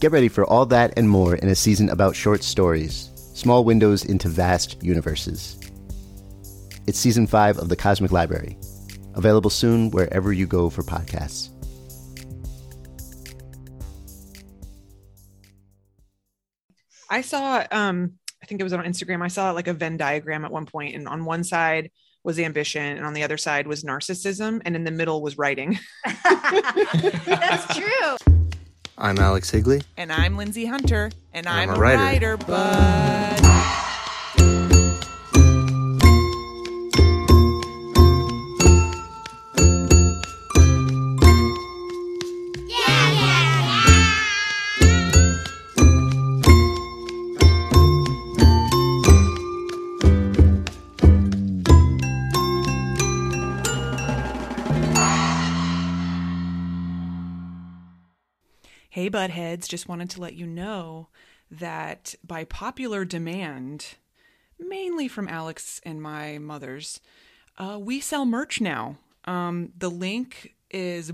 Get ready for all that and more in a season about short stories, small windows into vast universes. It's season five of The Cosmic Library, available soon wherever you go for podcasts. I saw um I think it was on Instagram. I saw like a Venn diagram at one point, and on one side was ambition, and on the other side was narcissism, and in the middle was writing. That's true. I'm Alex Higley. And I'm Lindsay Hunter, and, I'm I'm, a writer. writer, but Buttheads, just wanted to let you know that by popular demand, mainly from Alex and my mother's, uh, we sell merch now. Um, the link is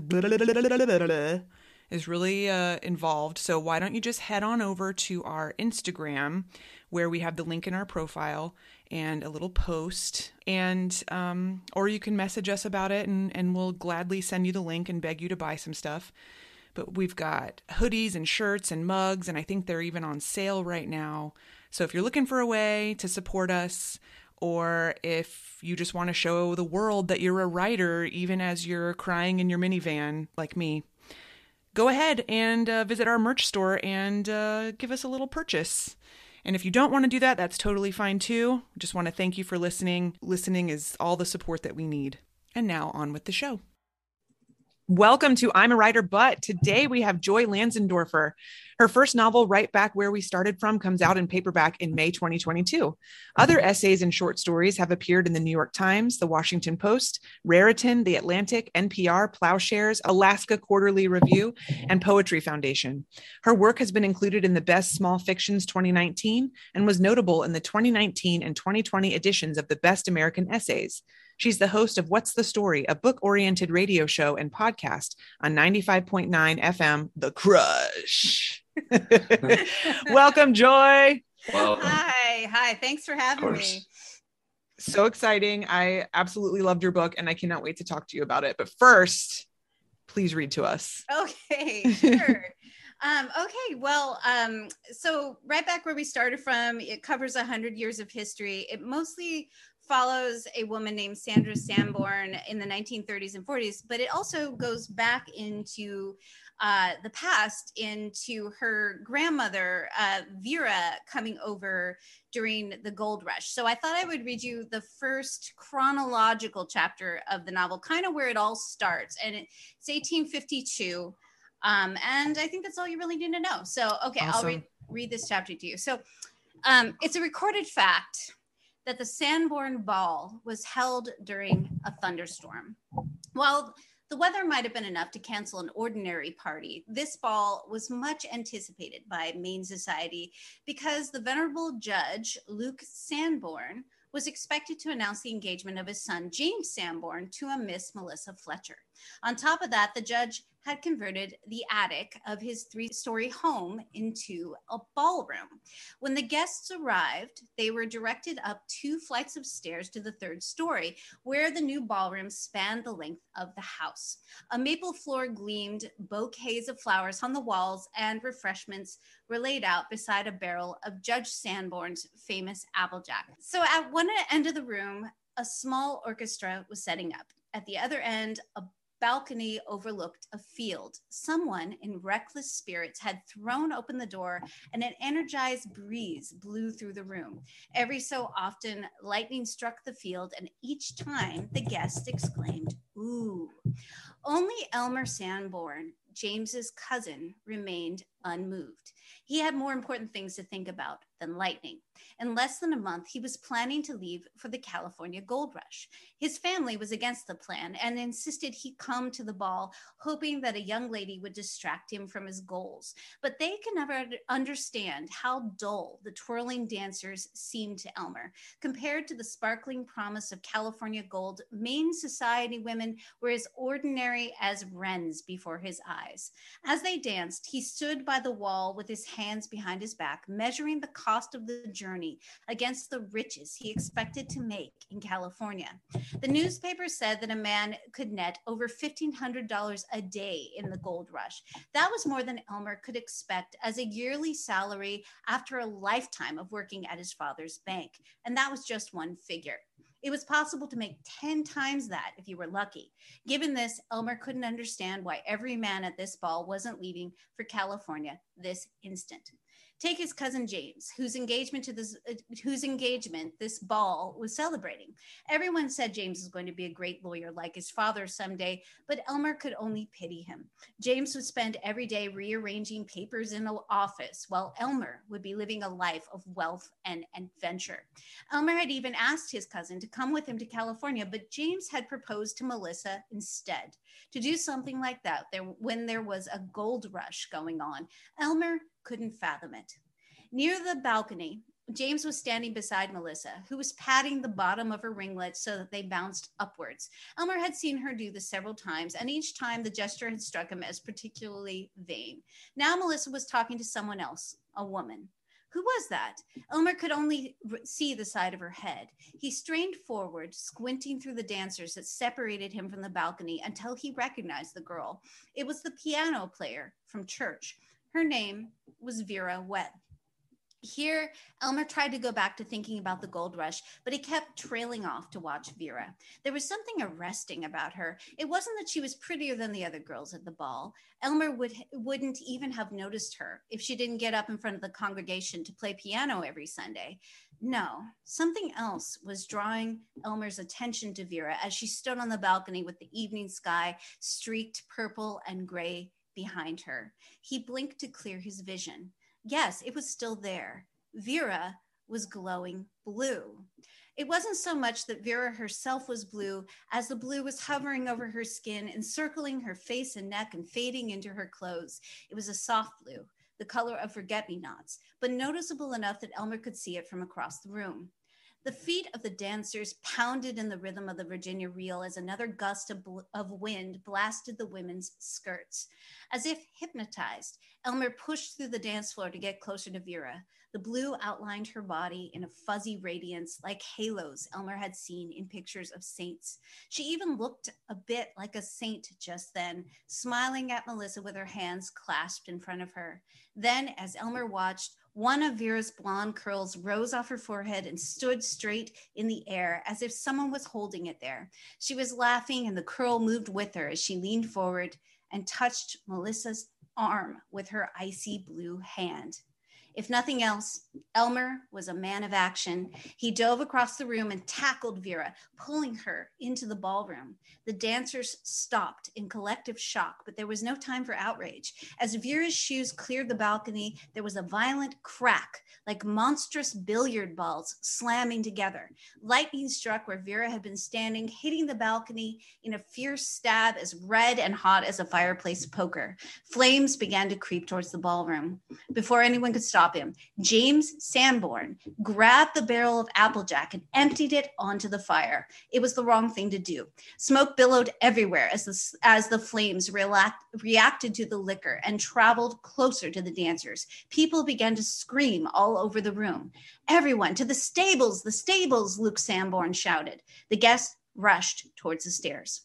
is really uh, involved. So why don't you just head on over to our Instagram, where we have the link in our profile and a little post, and um, or you can message us about it, and and we'll gladly send you the link and beg you to buy some stuff but we've got hoodies and shirts and mugs, and I think they're even on sale right now. So if you're looking for a way to support us, or if you just want to show the world that you're a writer, even as you're crying in your minivan, like me, go ahead and uh, visit our merch store and uh, give us a little purchase. And if you don't want to do that, that's totally fine too. Just want to thank you for listening. Listening is all the support that we need. And now on with the show. Welcome to I'm a Writer, but today we have Joy Lanzendorfer. Her first novel, Right Back Where We Started From, comes out in paperback in May 2022. Other essays and short stories have appeared in the New York Times, the Washington Post, Raritan, The Atlantic, NPR, Ploughshares, Alaska Quarterly Review, and Poetry Foundation. Her work has been included in the Best Small Fictions 2019 and was notable in the 2019 and 2020 editions of the Best American Essays. She's the host of What's the Story, a book oriented radio show and podcast on 95.9 FM, The Crush. Welcome, Joy. Hi, hi. Thanks for having me. So exciting. I absolutely loved your book and I cannot wait to talk to you about it. But first, please read to us. Okay, sure. Um, okay, well, um, so right back where we started from, it covers 100 years of history. It mostly follows a woman named Sandra Sanborn in the 1930s and 40s, but it also goes back into uh, the past, into her grandmother, uh, Vera, coming over during the gold rush. So I thought I would read you the first chronological chapter of the novel, kind of where it all starts. And it's 1852. Um, and I think that's all you really need to know. So, okay, I'll Awesome. read, read this chapter to you. So, um, it's a recorded fact that the Sanborn Ball was held during a thunderstorm. While the weather might have been enough to cancel an ordinary party, this ball was much anticipated by Maine society because the venerable judge, Luke Sanborn, was expected to announce the engagement of his son, James Sanborn, to a Miss Melissa Fletcher. On top of that, the judge had converted the attic of his three story home into a ballroom. When the guests arrived, they were directed up two flights of stairs to the third story, where the new ballroom spanned the length of the house. A maple floor gleamed, bouquets of flowers on the walls, and refreshments were laid out beside a barrel of Judge Sanborn's famous applejack. So at one end of the room, a small orchestra was setting up. At the other end, a balcony overlooked a field. Someone in reckless spirits had thrown open the door, and an energized breeze blew through the room. Every so often, lightning struck the field, and each time the guest exclaimed, Ooh. Only Elmer Sanborn, James's cousin, remained unmoved. He had more important things to think about than lightning. In less than a month, he was planning to leave for the California gold rush. His family was against the plan and insisted he come to the ball, hoping that a young lady would distract him from his goals. But they could never understand how dull the twirling dancers seemed to Elmer. Compared to the sparkling promise of California gold, Maine society women were as ordinary as wrens before his eyes. As they danced, he stood by the wall with his hands behind his back, measuring the cost of the journey against the riches he expected to make in California. The newspaper said that a man could net over $1,500 a day in the gold rush. That was more than Elmer could expect as a yearly salary after a lifetime of working at his father's bank. And that was just one figure. It was possible to make 10 times that if you were lucky. Given this, Elmer couldn't understand why every man at this ball wasn't leaving for California this instant. Take his cousin James, whose engagement to this uh, whose engagement this ball was celebrating. Everyone said James was going to be a great lawyer like his father someday, but Elmer could only pity him. James would spend every day rearranging papers in the office, while Elmer would be living a life of wealth and adventure. Elmer had even asked his cousin to come with him to California, but James had proposed to Melissa instead to do something like that there, when there was a gold rush going on. Elmer couldn't fathom it. Near the balcony, James was standing beside Melissa, who was patting the bottom of her ringlets so that they bounced upwards. Elmer had seen her do this several times, and each time the gesture had struck him as particularly vain. Now Melissa was talking to someone else, a woman. Who was that? Elmer could only see the side of her head. He strained forward, squinting through the dancers that separated him from the balcony until he recognized the girl. It was the piano player from church. Her name was Vera Webb. Here, Elmer tried to go back to thinking about the gold rush, but he kept trailing off to watch Vera. There was something arresting about her. It wasn't that she was prettier than the other girls at the ball. Elmer would, wouldn't even have noticed her if she didn't get up in front of the congregation to play piano every Sunday. No, something else was drawing Elmer's attention to Vera as she stood on the balcony with the evening sky streaked purple and gray behind her. He blinked to clear his vision. Yes, it was still there. Vera was glowing blue. It wasn't so much that Vera herself was blue as the blue was hovering over her skin, encircling her face and neck and fading into her clothes. It was a soft blue, the color of forget me nots, but noticeable enough that Elmer could see it from across the room. The feet of the dancers pounded in the rhythm of the Virginia reel as another gust of, of wind blasted the women's skirts. As if hypnotized, Elmer pushed through the dance floor to get closer to Vera. The blue outlined her body in a fuzzy radiance like halos Elmer had seen in pictures of saints. She even looked a bit like a saint just then, smiling at Melissa with her hands clasped in front of her. Then, as Elmer watched, one of Vera's blonde curls rose off her forehead and stood straight in the air as if someone was holding it there. She was laughing, and the curl moved with her as she leaned forward and touched Melissa's arm with her icy blue hand. If nothing else, Elmer was a man of action. He dove across the room and tackled Vera, pulling her into the ballroom. The dancers stopped in collective shock, but there was no time for outrage. As Vera's shoes cleared the balcony, there was a violent crack, like monstrous billiard balls slamming together. Lightning struck where Vera had been standing, hitting the balcony in a fierce stab as red and hot as a fireplace poker. Flames began to creep towards the ballroom. Before anyone could stop, stop him. James Sanborn grabbed the barrel of Applejack and emptied it onto the fire. It was the wrong thing to do. Smoke billowed everywhere as the, as the flames react, reacted to the liquor and traveled closer to the dancers. People began to scream all over the room. Everyone to the stables, the stables, Luke Sanborn shouted. The guests rushed towards the stairs.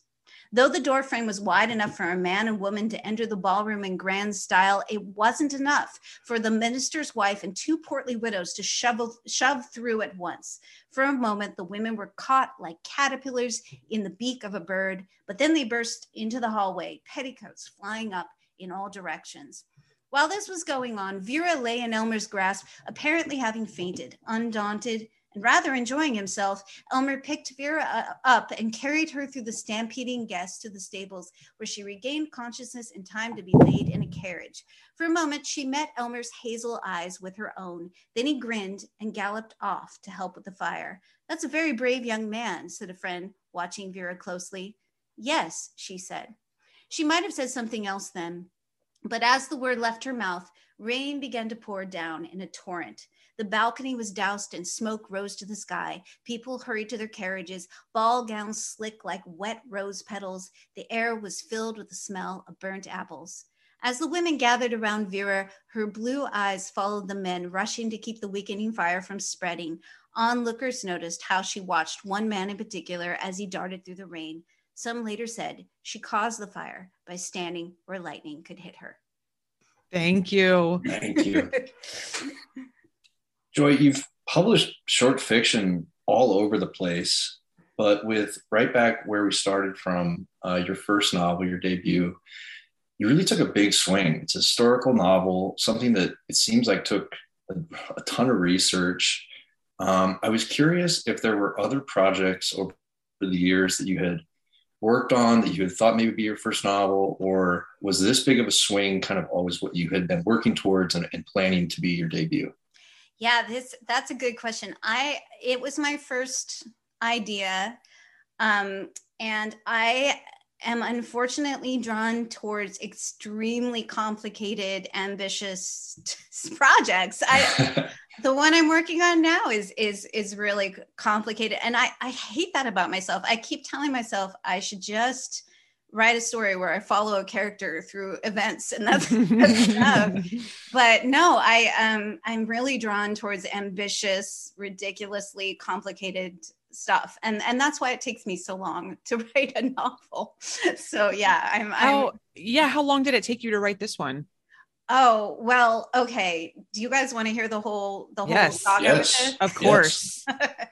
Though the doorframe was wide enough for a man and woman to enter the ballroom in grand style, it wasn't enough for the minister's wife and two portly widows to shove, shove through at once. For a moment, the women were caught like caterpillars in the beak of a bird, but then they burst into the hallway, petticoats flying up in all directions. While this was going on, Vera lay in Elmer's grasp, apparently having fainted. Undaunted, and rather enjoying himself, Elmer picked Vera uh, up and carried her through the stampeding guests to the stables, where she regained consciousness in time to be laid in a carriage. For a moment, she met Elmer's hazel eyes with her own. Then he grinned and galloped off to help with the fire. That's a very brave young man, said a friend, watching Vera closely. Yes, she said. She might have said something else then, but as the word left her mouth, rain began to pour down in a torrent. The balcony was doused and smoke rose to the sky. People hurried to their carriages, ball gowns slick like wet rose petals. The air was filled with the smell of burnt apples. As the women gathered around Vera, her blue eyes followed the men rushing to keep the weakening fire from spreading. Onlookers noticed how she watched one man in particular as he darted through the rain. Some later said she caused the fire by standing where lightning could hit her. Thank you. Thank you. Joy, you've published short fiction all over the place, but with right back where we started from, uh, your first novel, your debut, you really took a big swing. It's a historical novel, something that it seems like took a, a ton of research. Um, I was curious if there were other projects over the years that you had worked on that you had thought maybe be your first novel, or was this big of a swing kind of always what you had been working towards and, and planning to be your debut? Yeah, this that's a good question. I it was my first idea, um, and I am unfortunately drawn towards extremely complicated, ambitious projects. I the one I'm working on now is is is really complicated, and I I hate that about myself. I keep telling myself I should just write a story where I follow a character through events and that's, that's enough. But no, I um I'm really drawn towards ambitious, ridiculously complicated stuff. And and that's why it takes me so long to write a novel. So yeah, I'm How I'm, yeah, how long did it take you to write this one? Oh, well, okay. Do you guys want to hear the whole the whole yes. saga yes. Of course. Yes.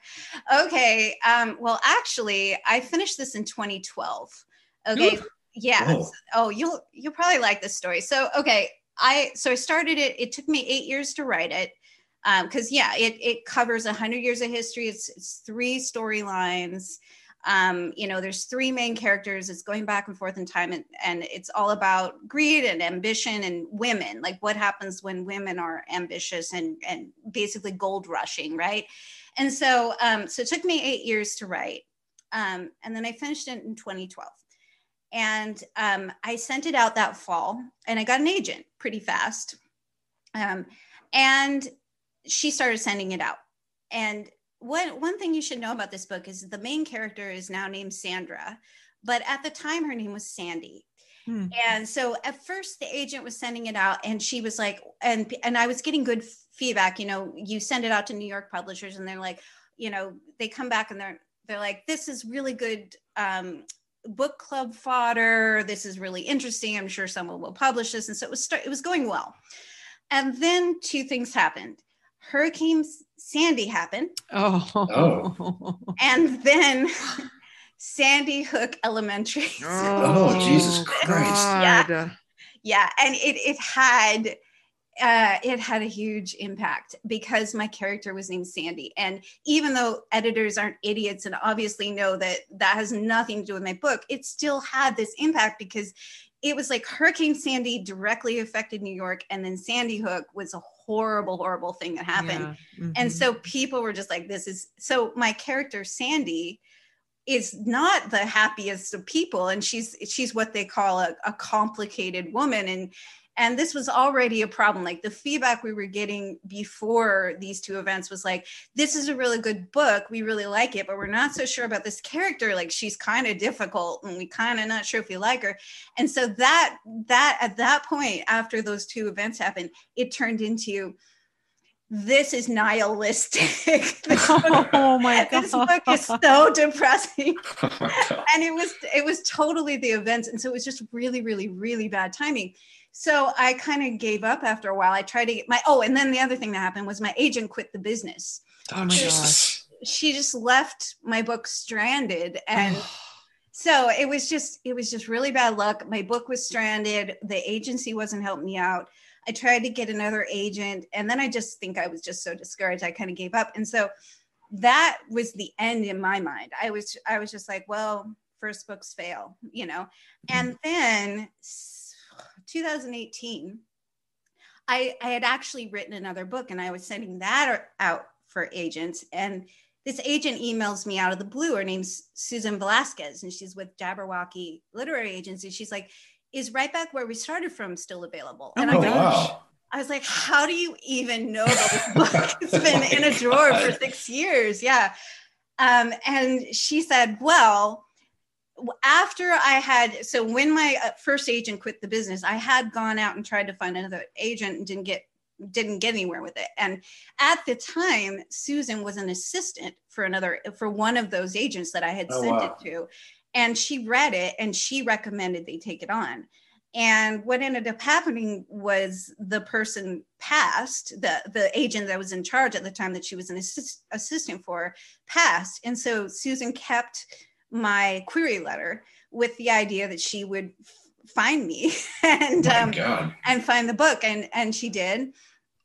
okay. Um, well, actually, I finished this in 2012. Okay. Yeah. Whoa. Oh, you'll you'll probably like this story. So okay, I so I started it. It took me eight years to write it. because um, yeah, it it covers a hundred years of history. It's it's three storylines. Um, you know, there's three main characters. It's going back and forth in time, and, and it's all about greed and ambition and women. Like what happens when women are ambitious and and basically gold rushing, right? And so, um, so it took me eight years to write, um, and then I finished it in 2012 and um, I sent it out that fall, and I got an agent pretty fast. Um, and she started sending it out. And one one thing you should know about this book is the main character is now named Sandra, but at the time her name was Sandy. Hmm. And so at first the agent was sending it out, and she was like, and and I was getting good feedback. You know, you send it out to New York publishers, and they're like, you know, they come back and they're they're like, this is really good um, book club fodder. This is really interesting. I'm sure someone will publish this. And so it was start, it was going well. And then two things happened. Hurricane Sandy happened. Oh. oh. And then Sandy Hook Elementary. Oh, oh Jesus Christ. Yeah. Yeah. And it it had uh, it had a huge impact because my character was named Sandy. And even though editors aren't idiots and obviously know that that has nothing to do with my book, it still had this impact because it was like Hurricane Sandy directly affected New York, and then Sandy Hook was a horrible, horrible thing that happened. Yeah. Mm-hmm. And so people were just like, this is so my character, Sandy is not the happiest of people and she's she's what they call a, a complicated woman and and this was already a problem like the feedback we were getting before these two events was like this is a really good book we really like it but we're not so sure about this character like she's kind of difficult and we kind of not sure if we like her and so that that at that point after those two events happened it turned into this is nihilistic. this oh book, oh my god. This book is so depressing. Oh and it was it was totally the events. And so it was just really, really, really bad timing. So I kind of gave up after a while. I tried to get my oh, and then the other thing that happened was my agent quit the business. Oh my gosh. She just left my book stranded and so it was just it was just really bad luck. My book was stranded. The agency wasn't helping me out. I tried to get another agent, and then I just think I was just so discouraged. I kind of gave up, and so that was the end in my mind. I was I was just like, well, first books fail, you know. Mm-hmm. And then 2018, I I had actually written another book, and I was sending that out for agents, and this agent emails me out of the blue. Her name's Susan Velazquez, and she's with Jabberwocky Literary Agency. She's like, is right back where we started from still available. And oh, I, wow. I was like, how do you even know about this book? It's been oh in a drawer God. for six years. Yeah. Um, and she said, well, after I had, so when my uh, first agent quit the business, I had gone out and tried to find another agent and didn't get didn't get anywhere with it. And at the time, Susan was an assistant for another for one of those agents that I had oh, sent wow. it to and she read it and she recommended they take it on and what ended up happening was the person passed the the agent that was in charge at the time that she was an assist, assistant for passed and so susan kept my query letter with the idea that she would find me and um, and find the book and and she did.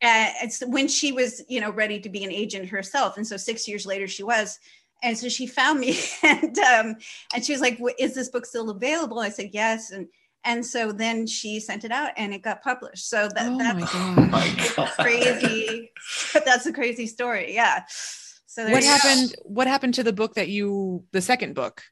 Uh, it's when she was you know ready to be an agent herself and so six years later she was and so she found me and um, and she was like is this book still available? I said yes and and so then she sent it out and it got published. So that oh that's my God. crazy that's a crazy story yeah so what happened go. what happened to the book that you the second book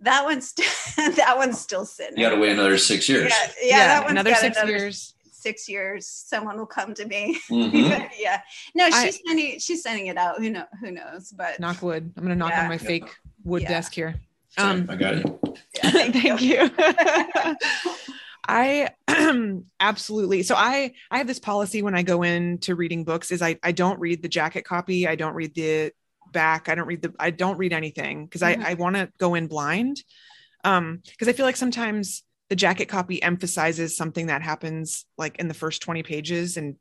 that one's that one's still sitting you gotta wait another six years yeah, yeah, yeah that one's another six another, years six years someone will come to me mm-hmm. yeah no she's I, sending she's sending it out who know who knows but knock wood i'm gonna knock yeah. on my fake wood yeah. desk here um i got it. yeah, thank, thank you, you. I absolutely. So I I have this policy when I go into reading books is I I don't read the jacket copy. I don't read the back. I don't read the I don't read anything because mm-hmm. I I want to go in blind. Um because I feel like sometimes the jacket copy emphasizes something that happens like in the first 20 pages and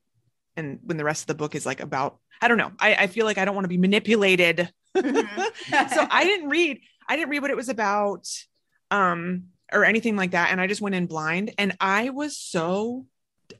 and when the rest of the book is like about i don't know i, I feel like i don't want to be manipulated mm-hmm. so i didn't read i didn't read what it was about um or anything like that and i just went in blind and i was so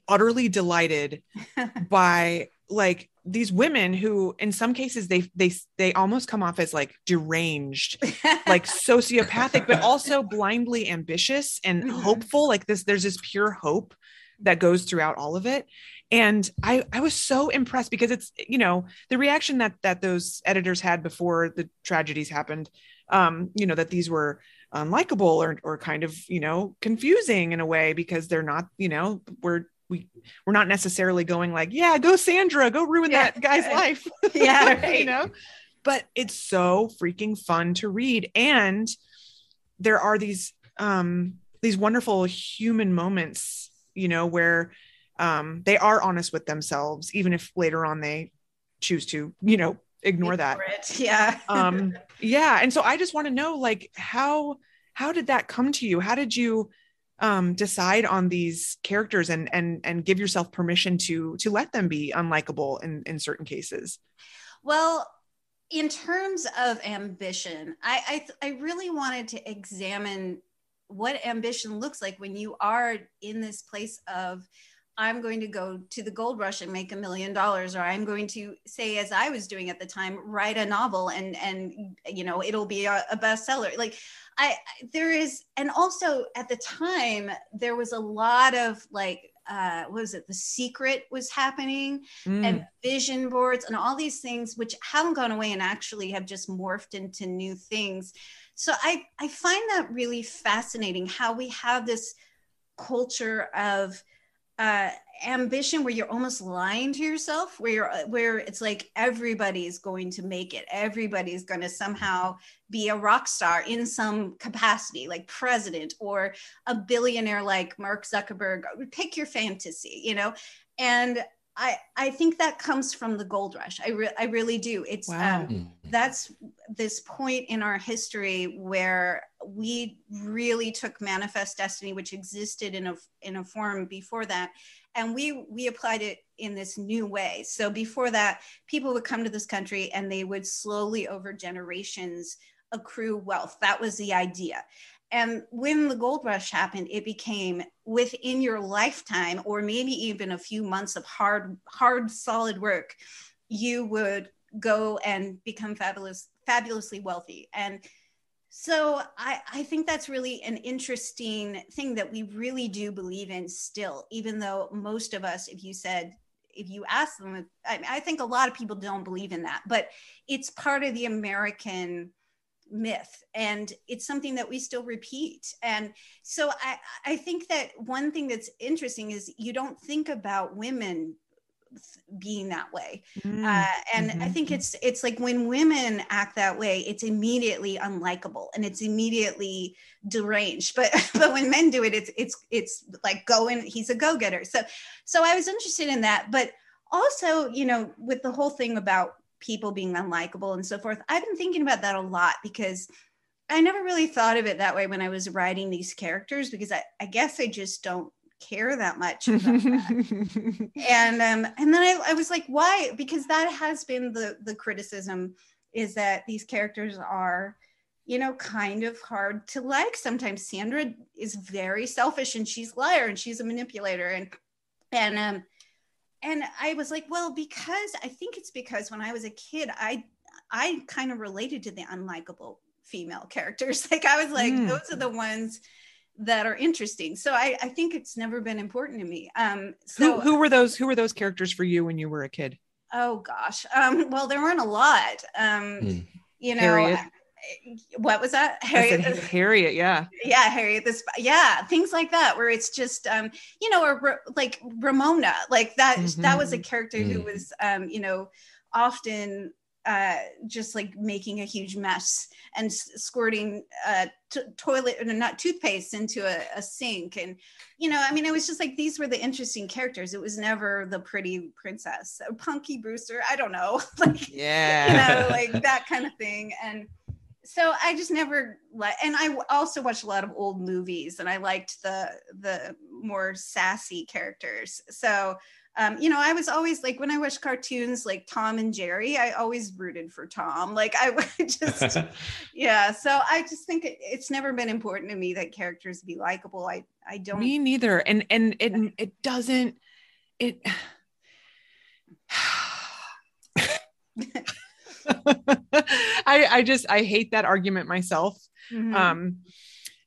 utterly delighted by like these women who in some cases they they they almost come off as like deranged like sociopathic but also blindly ambitious and mm-hmm. hopeful like this there's this pure hope that goes throughout all of it and i i was so impressed because it's you know the reaction that that those editors had before the tragedies happened um you know that these were unlikable or or kind of you know confusing in a way because they're not you know we're we we're not necessarily going like yeah go sandra go ruin yeah. that guy's life. Yeah. Right. you know? But it's so freaking fun to read. And there are these um these wonderful human moments you know where um they are honest with themselves even if later on they choose to you know ignore, ignore that. it. yeah. Um yeah. And so i just want to know like how how did that come to you? How did you um, decide on these characters and and and give yourself permission to to let them be unlikable in in certain cases? Well in terms of ambition i i, I really wanted to examine what ambition looks like when you are in this place of I'm going to go to the gold rush and make a million dollars, or I'm going to say, as I was doing at the time, write a novel and and you know it'll be a, a bestseller. Like I there is, and also at the time there was a lot of like uh, what was it? The Secret was happening, mm. and vision boards, and all these things which haven't gone away and actually have just morphed into new things. So I I find that really fascinating how we have this culture of uh, ambition where you're almost lying to yourself where you're where it's like everybody's going to make it. Everybody's going to somehow be a rock star in some capacity like president or a billionaire like mark zuckerberg. Pick your fantasy you know? And I, I think that comes from the gold rush. I, re- I really do. It's Wow. um, that's this point in our history where we really took manifest destiny, which existed in a in a form before that, and we we applied it in this new way. So before that, people would come to this country and they would slowly over generations accrue wealth. That was the idea. And when the gold rush happened, it became within your lifetime, or maybe even a few months of hard, hard, solid work, you would go and become fabulous, fabulously wealthy. And so I, I think that's really an interesting thing that we really do believe in still, even though most of us, if you said, if you ask them, I, I think a lot of people don't believe in that, but it's part of the American myth and it's something that we still repeat and so i i think that one thing that's interesting is you don't think about women being that way Mm. uh, and i Mhm. think it's it's like when women act that way it's immediately unlikable and it's immediately deranged but but when men do it it's it's it's like going he's a go-getter so so i was interested in that but also you know with the whole thing about people being unlikable and so forth. I've been thinking about that a lot because i never really thought of it that way when i was writing these characters because i, I guess i just don't care that much about that. and um and then I, I was like why? Because that has been the the criticism is that these characters are you know kind of hard to like. Sometimes sandra is very selfish and she's liar and she's a manipulator and and um and i was like well because i think it's because when i was a kid i i kind of related to the unlikable female characters like i was like Mm. those are the ones that are interesting so i i think it's never been important to me um so who, who were those who were those characters for you when you were a kid oh gosh um well there weren't a lot um Hmm. you know Harriet. What was that? I said harriet harriet yeah. Yeah harriet this yeah things like that where it's just um you know or like ramona like that that was a character who Mhm. was um you know often uh just like making a huge mess and s- squirting uh t- toilet no, not toothpaste into a, a sink. And you know i mean it was just like these were the interesting characters. It was never the pretty princess punky brewster i don't know like yeah. you know, like that kind of thing. And so I just never like, and I also watched a lot of old movies, and I liked the the more sassy characters. So, um, you know, I was always like when I watched cartoons like Tom and Jerry, I always rooted for Tom. Like I would just, yeah. So I just think it, it's never been important to me that characters be likable. I I don't. me neither and and it it doesn't it I I just I hate that argument myself. Mhm. Um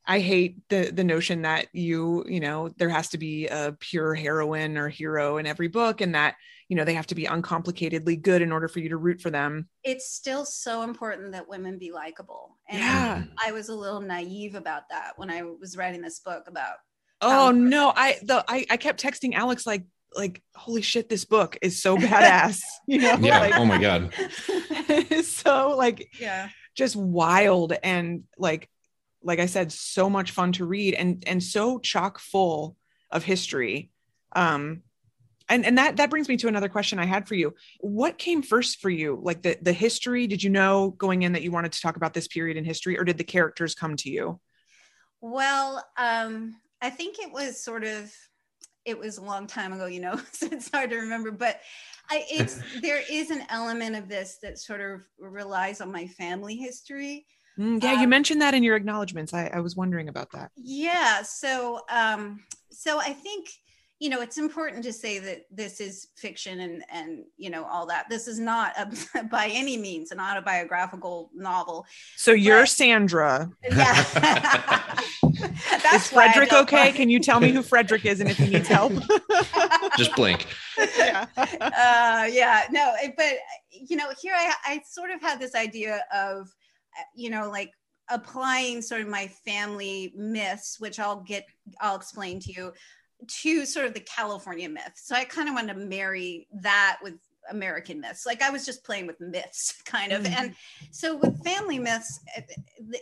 I hate the the notion that you, you know, there has to be a pure heroine or hero in every book and that, you know, they have to be uncomplicatedly good in order for you to root for them. it's still so important that women be likable. And Yeah. I was a little naive about that when I was writing this book about Oh no, I the I, I kept texting Alex like like holy shit this book is so badass, you know? Yeah. Like oh my god. it's so like yeah. just wild and like like I said, so much fun to read and and so chock full of history. Um and and that that brings me to another question I had for you. What came first for you? Like the the history, did you know going in that you wanted to talk about this period in history or did the characters come to you? Well, um, I think it was sort of it was a long time ago, you know, so it's hard to remember. But I, it's there is an element of this that sort of relies on my family history. Mm, yeah, you Um, mentioned that in your acknowledgments. I, I was wondering about that. Yeah. So, um, so I think you know it's important to say that this is fiction and and you know all that. This is not a, by any means an autobiographical novel. So you're But- Sandra. Yeah. Is That's why I Frederick okay? like- Can you tell me who Frederick is and if he needs help? Just blink. yeah. uh yeah no it- but you know here i i sort of had this idea of uh, you know like applying sort of my family myths which i'll get i'll explain to you to sort of the California myth. So I kind of wanted to marry that with American myths. Like I was just playing with myths, kind of. And so with family myths, it,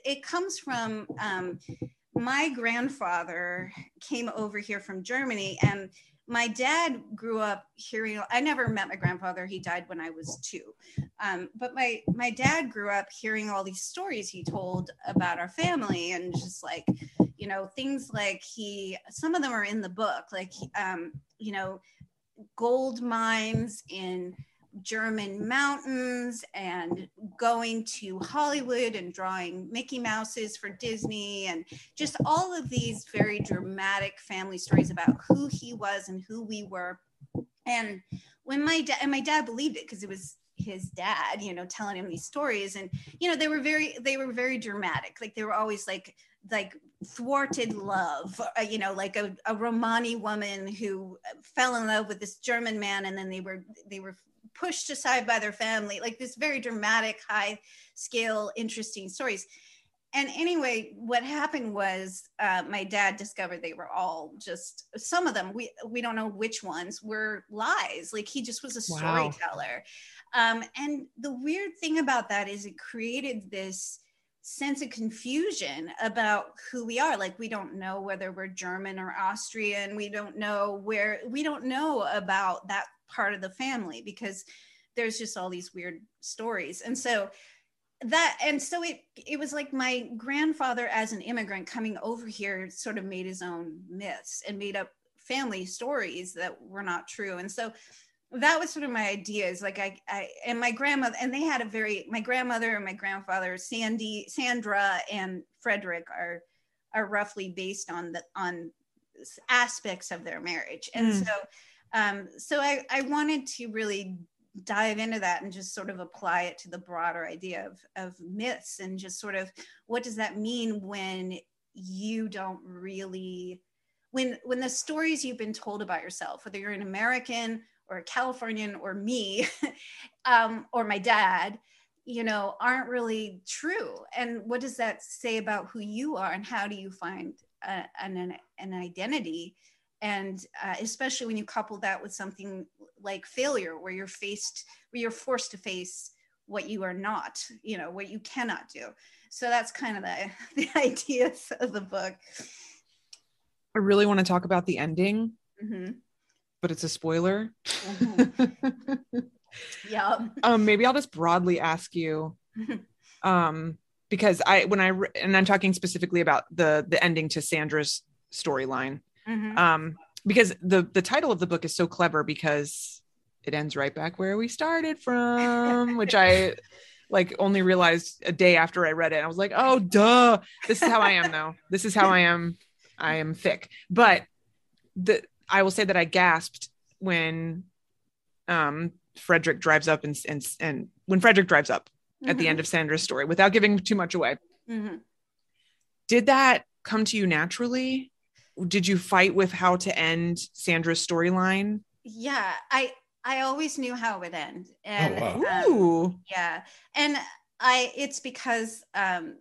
it comes from um, my grandfather came over here from Germany and my dad grew up hearing i never met my grandfather he died when i was two um, but my my dad grew up hearing all these stories he told about our family and just like you know things like he some of them are in the book like um, you know gold mines in German mountains and going to Hollywood and drawing Mickey Mouses for Disney and just all of these very dramatic family stories about who he was and who we were. And when my dad and my dad believed it because it was his dad, you know, telling him these stories and you know they were very they were very dramatic. Like they were always like like thwarted love uh, you know like a, a romani woman who fell in love with this german man and then they were they were pushed aside by their family, like this very dramatic, high scale, interesting stories. And anyway, what happened was uh, my dad discovered they were all just some of them. We we don't know which ones were lies. Like he just was a storyteller. Wow. Um, and the weird thing about that is it created this sense of confusion about who we are. Like we don't know whether we're german or austrian. We don't know where we don't know about that part of the family because there's just all these weird stories. And so that and so it it was like my grandfather as an immigrant coming over here sort of made his own myths and made up family stories that were not true. And so that was sort of my ideas like I, I and my grandmother and they had a very my grandmother and my grandfather sandy sandra and frederick are are roughly based on the on aspects of their marriage and mm. so um, so I, I wanted to really dive into that and just sort of apply it to the broader idea of, of myths and just sort of what does that mean when you don't really when when the stories you've been told about yourself whether you're an american or a californian or me um, or my dad you know aren't really true. And what does that say about who you are and how do you find a, an, an identity? And uh, especially when you couple that with something like failure where you're faced where you're forced to face what you are not you know what you cannot do. So that's kind of the, the ideas of the book. I really want to talk about the ending. Mm-hmm. But it's a spoiler mm-hmm. yeah um maybe i'll just broadly ask you um because i when i and i'm talking specifically about the the ending to sandra's storyline Mm-hmm. Um, because the the title of the book is so clever because it ends right back where we started from, which I like only realized a day after I read it. I was like, oh duh. This is how I am though. This is how I am. I am thick. But the I will say that I gasped when um Frederick drives up and and and when Frederick drives up mm-hmm. at the end mm-hmm. of Sandra's story without giving too much away. Mm-hmm. Did that come to you naturally? did you fight with how to end Sandra's storyline? Yeah, I I always knew how it would end, and oh, wow. um, yeah, and I it's because um,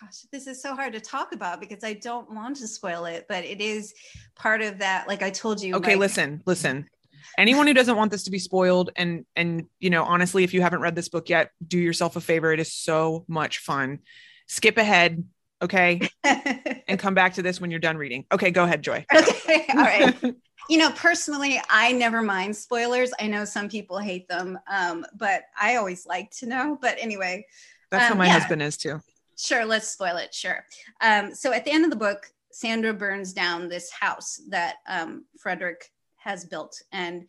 gosh, this is so hard to talk about because I don't want to spoil it, but it is part of that. Like I told you. Okay, listen, listen. Anyone who doesn't want this to be spoiled, and and you know, honestly, if you haven't read this book yet, do yourself a favor. It is so much fun. Skip ahead okay and come back to this when you're done reading okay go ahead joy okay all right you know personally i never mind spoilers i know some people hate them um, but i always like to know but anyway that's um, how my yeah. husband is too sure let's spoil it sure. Um, so at the end of the book sandra burns down this house that um, frederick has built and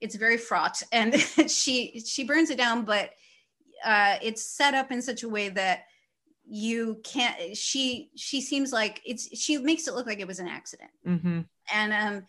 it's very fraught and she she burns it down but uh, it's set up in such a way that you can't she she seems like it's she makes it look like it was an accident. Mm-hmm. and um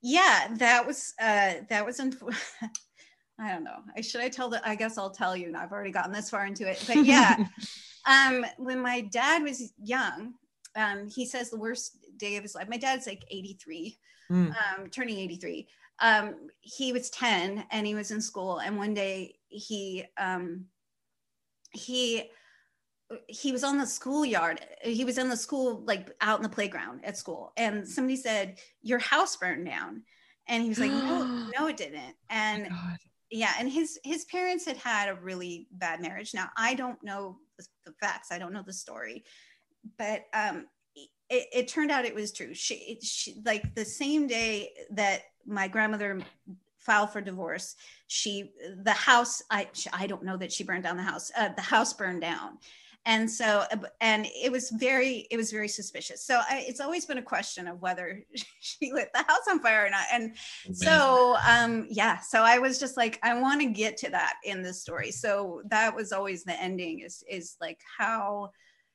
yeah that was uh that was un- i don't know. I, should i tell the i guess i'll tell you now i've already gotten this far into it but yeah um when my dad was young um he says the worst day of his life my dad's like 83 mm. um turning 83 um he was 10 and he was in school and one day he um he he was on the schoolyard. He was in the school, like out in the playground at school, and somebody said, "Your house burned down," and he was like, "No, no, it didn't." And yeah, and his his parents had had a really bad marriage. Now I don't know the, the facts. I don't know the story, but um, it, it, turned out it was true. She, she like the same day that my grandmother filed for divorce she the house i i don't know that she burned down the house uh, the house burned down and so and it was very it was very suspicious. So I, it's always been a question of whether she lit the house on fire or not. And so um yeah so i was just like i want to get to that in this story. So that was always the ending is is like how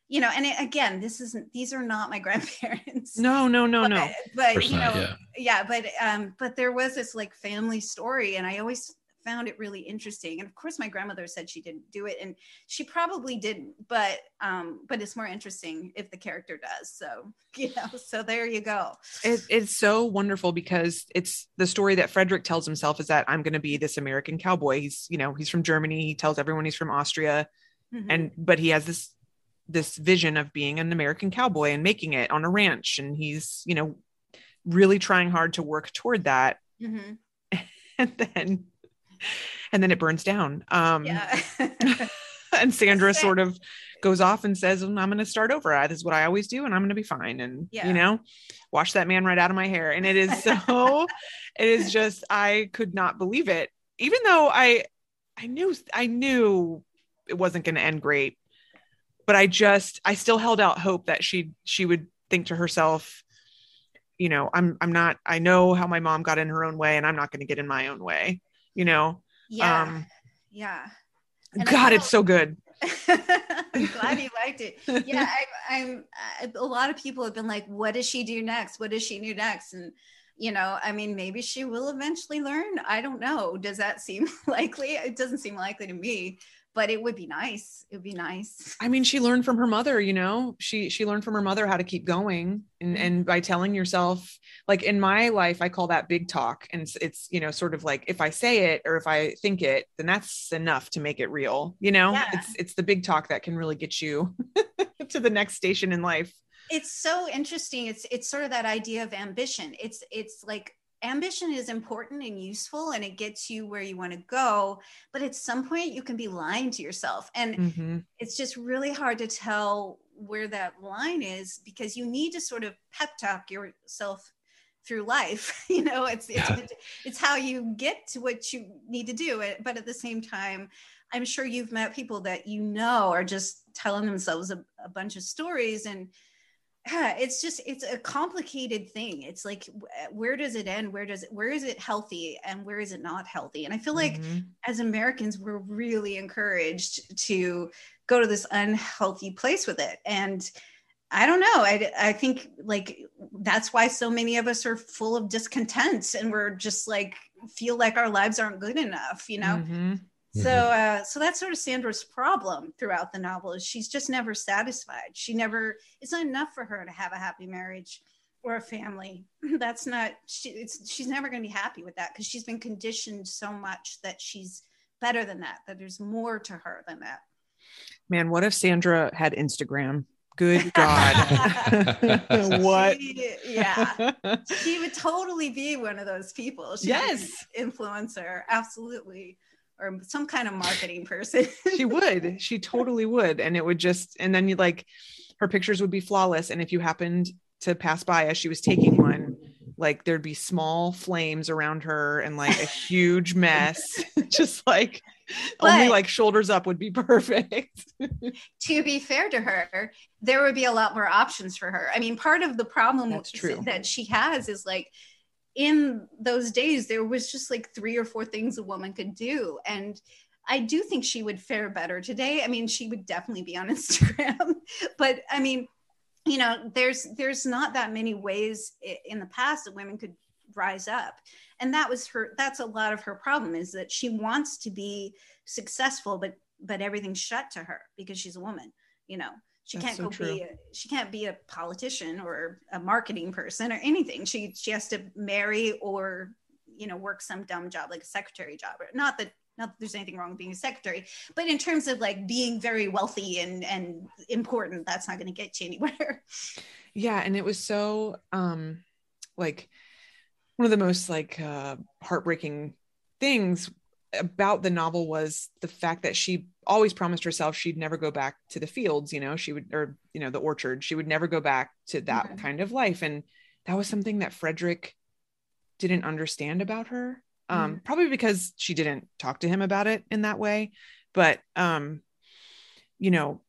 you know and it, again this isn't these are not my grandparents. No no no but, no. but you know yeah. yeah but um but there was this like family story and i always found it really interesting and of course my grandmother said she didn't do it and she probably didn't but um but it's more interesting if the character does so you know so there you go it, it's so wonderful because it's the story that frederick tells himself is that i'm going to be this american cowboy he's you know he's from germany he tells everyone he's from austria mm-hmm. and but he has this this vision of being an American cowboy and making it on a ranch. And he's, you know, really trying hard to work toward that. Mm-hmm. And then, and then it burns down. Um, yeah. and Sandra sort of goes off and says, I'm going to start over. This is what I always do. And I'm going to be fine. And, yeah. you know, wash that man right out of my hair. And it is so, it is just, I could not believe it. Even though I, I knew, I knew it wasn't going to end great but I just I still held out hope that she she would think to herself, you know, I'm I'm not I know how my mom got in her own way and I'm not going to get in my own way, you know. Yeah. Um, yeah. And God, it's so good. I'm glad you liked it. Yeah, I, I'm. I, a lot of people have been like, "What does she do next? What does she do next?" And you know, I mean, maybe she will eventually learn. I don't know. Does that seem likely? It doesn't seem likely to me but it would be nice. It would be nice. I mean, she learned from her mother, you know, she, she learned from her mother how to keep going. And, mm-hmm. and by telling yourself, like in my life, I call that big talk. And it's, it's, you know, sort of like if I say it or if I think it, then that's enough to make it real. You know, yeah. it's, it's the big talk that can really get you to the next station in life it's so interesting it's it's sort of that idea of ambition it's it's like ambition is important and useful and it gets you where you want to go but at some point you can be lying to yourself and mm-hmm. it's just really hard to tell where that line is because you need to sort of pep talk yourself through life you know it's it's, yeah. it's how you get to what you need to do but at the same time i'm sure you've met people that you know are just telling themselves a, a bunch of stories and yeah it's just it's a complicated thing. It's like where does it end? Where does it where is it healthy and where is it not healthy? And i feel like mm-hmm. as americans we're really encouraged to go to this unhealthy place with it. And i don't know i, I think like that's why so many of us are full of discontent and we're just like feel like our lives aren't good enough you know? Mm-hmm. So, mm-hmm. uh, so that's sort of Sandra's problem throughout the novel is she's just never satisfied. She never. It's not enough for her to have a happy marriage or a family. That's not. She, it's she's never going to be happy with that because she's been conditioned so much that she's better than that. That there's more to her than that. Man, what if Sandra had Instagram? Good God. what? She, yeah. She would totally be one of those people. She's yes. Influencer. Absolutely or some kind of marketing person. she would. She totally would. And it would just, and then you like, her pictures would be flawless. And if you happened to pass by as she was taking one, like there'd be small flames around her and like a huge mess, just like but, only like shoulders up would be perfect. to be fair to her, there would be a lot more options for her. I mean, part of the problem that she has is like in those days there was just like three or four things a woman could do and I do think she would fare better today. I mean, she would definitely be on Instagram, but I mean, you know, there's there's not that many ways in the past that women could rise up. And that was her that's a lot of her problem is that she wants to be successful but but everything's shut to her because she's a woman, you know she That's can't so go true. be a, she can't be a politician or a marketing person or anything she she has to marry or you know work some dumb job like a secretary job not that not that there's anything wrong with being a secretary, but in terms of like being very wealthy and and important, that's not going to get you anywhere. Yeah, and it was so um like one of the most like uh heartbreaking things about the novel was the fact that she always promised herself she'd never go back to the fields, you know, she would or you know, the orchard. She would never go back to that mm-hmm. kind of life and that was something that Frederick didn't understand about her. Um mm-hmm. probably because she didn't talk to him about it in that way, but um you know,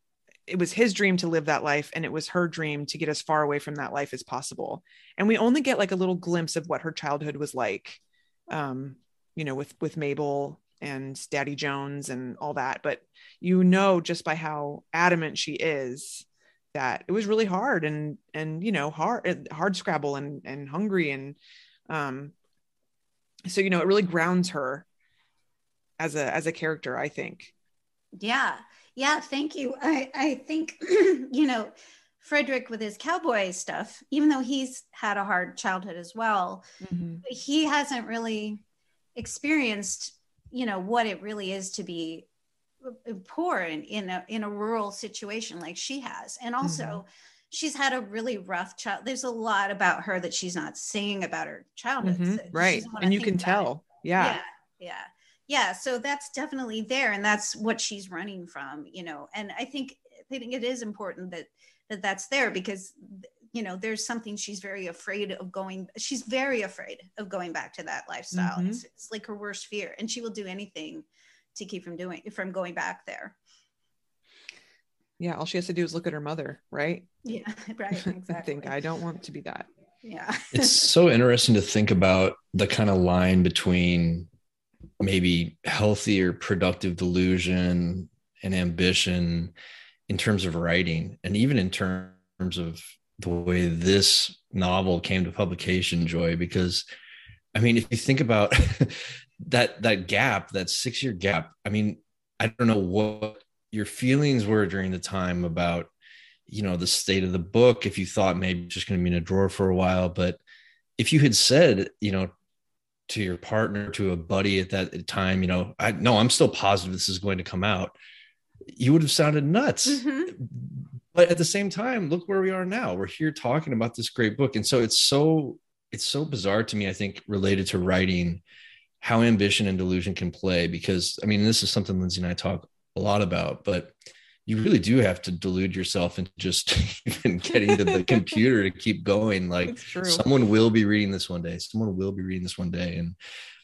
it was his dream to live that life and it was her dream to get as far away from that life as possible and we only get like a little glimpse of what her childhood was like um you know with with mabel and daddy jones and all that but you know just by how adamant she is that it was really hard and and you know hard hard scrabble and and hungry and um so you know it really grounds her as a as a character i think yeah yeah, thank you. I, I think, you know, Frederick with his cowboy stuff, even though he's had a hard childhood as well, mm-hmm. he hasn't really experienced, you know, what it really is to be poor in, in a in a rural situation like she has. And also mm-hmm. she's had a really rough child. There's a lot about her that she's not saying about her childhood. Mm-hmm. Right. And you can tell. Yeah. Yeah. Yeah yeah so that's definitely there and that's what she's running from you know and i think i think it is important that that that's there because you know there's something she's very afraid of going she's very afraid of going back to that lifestyle. Mm-hmm. it's, it's like her worst fear and she will do anything to keep from doing from going back there. Yeah all she has to do is look at her mother right? Yeah right exactly i think i don't want to be that. Yeah. It's so interesting to think about the kind of line between maybe healthy or productive delusion and ambition in terms of writing and even in terms of the way this novel came to publication joy because i mean if you think about that that gap that six year gap i mean i don't know what your feelings were during the time about you know the state of the book if you thought maybe it's just going to be in a drawer for a while but if you had said you know to your partner, to a buddy at that time, you know, I no, I'm still positive this is going to come out, you would have sounded nuts. Mm-hmm. But at the same time, look where we are now. We're here talking about this great book. And so it's so it's so bizarre to me, I think, related to writing, how ambition and delusion can play. Because I mean, this is something Lindsay and I talk a lot about, but you really do have to delude yourself into just even getting to the computer to keep going. Like someone will be reading this one day. Someone will be reading this one day. And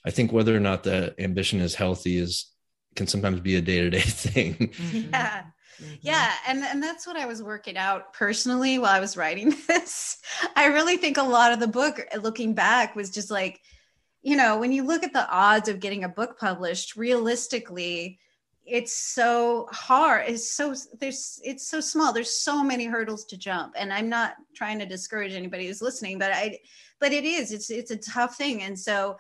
I think whether or not the ambition is healthy is can sometimes be a day-to-day thing. Mm-hmm. Yeah. Mm-hmm. Yeah, and and that's what I was working out personally while I was writing this. I really think a lot of the book looking back was just like you know, when you look at the odds of getting a book published, realistically, it's so hard it's so there's it's so small there's so many hurdles to jump and i'm not trying to discourage anybody who's listening but i but it is it's it's a tough thing and so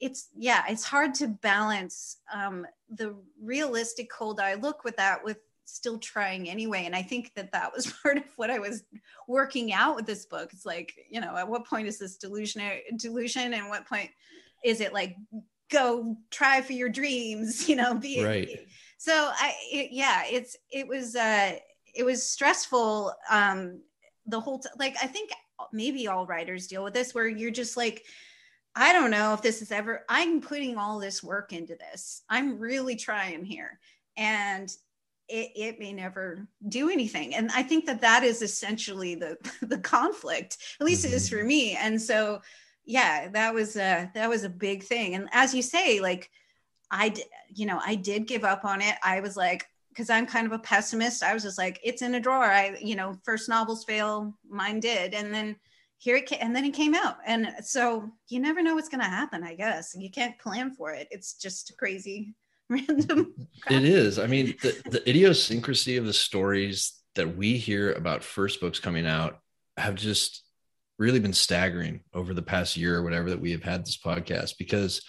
it's yeah it's hard to balance um, the realistic cold eye look with that with still trying anyway and i think that that was part of what i was working out with this book. It's like you know at what point is this delusion delusion and what point is it like go try for your dreams you know be right. So i it, yeah it's it was uh it was stressful um the whole t- like i think maybe all writers deal with this where you're just like i don't know if this is ever i'm putting all this work into this. I'm really trying here. And it, it may never do anything and i think that that is essentially the the conflict at least mm-hmm. it is for me and so yeah that was a that was a big thing and as you say like I, you know, I did give up on it. I was like, because I'm kind of a pessimist. I was just like, it's in a drawer. I, you know, first novels fail, mine did, and then here it came, and then it came out. And so you never know what's going to happen. I guess you can't plan for it. It's just crazy, random. It is. I mean, the, the idiosyncrasy of the stories that we hear about first books coming out have just really been staggering over the past year or whatever that we have had this podcast because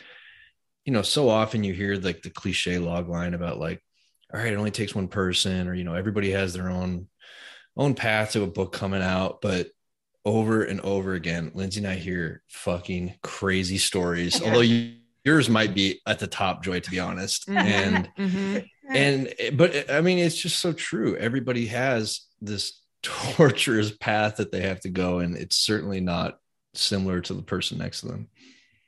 you know, so often you hear like the cliche log line about like, all right, it only takes one person, or you know, everybody has their own own path to a book coming out, but over and over again, Lindsay and I hear fucking crazy stories. Although you yours might be at the top joy to be honest Mhm. and Mhm. and but i mean it's just so true everybody has this torturous path that they have to go and it's certainly not similar to the person next to them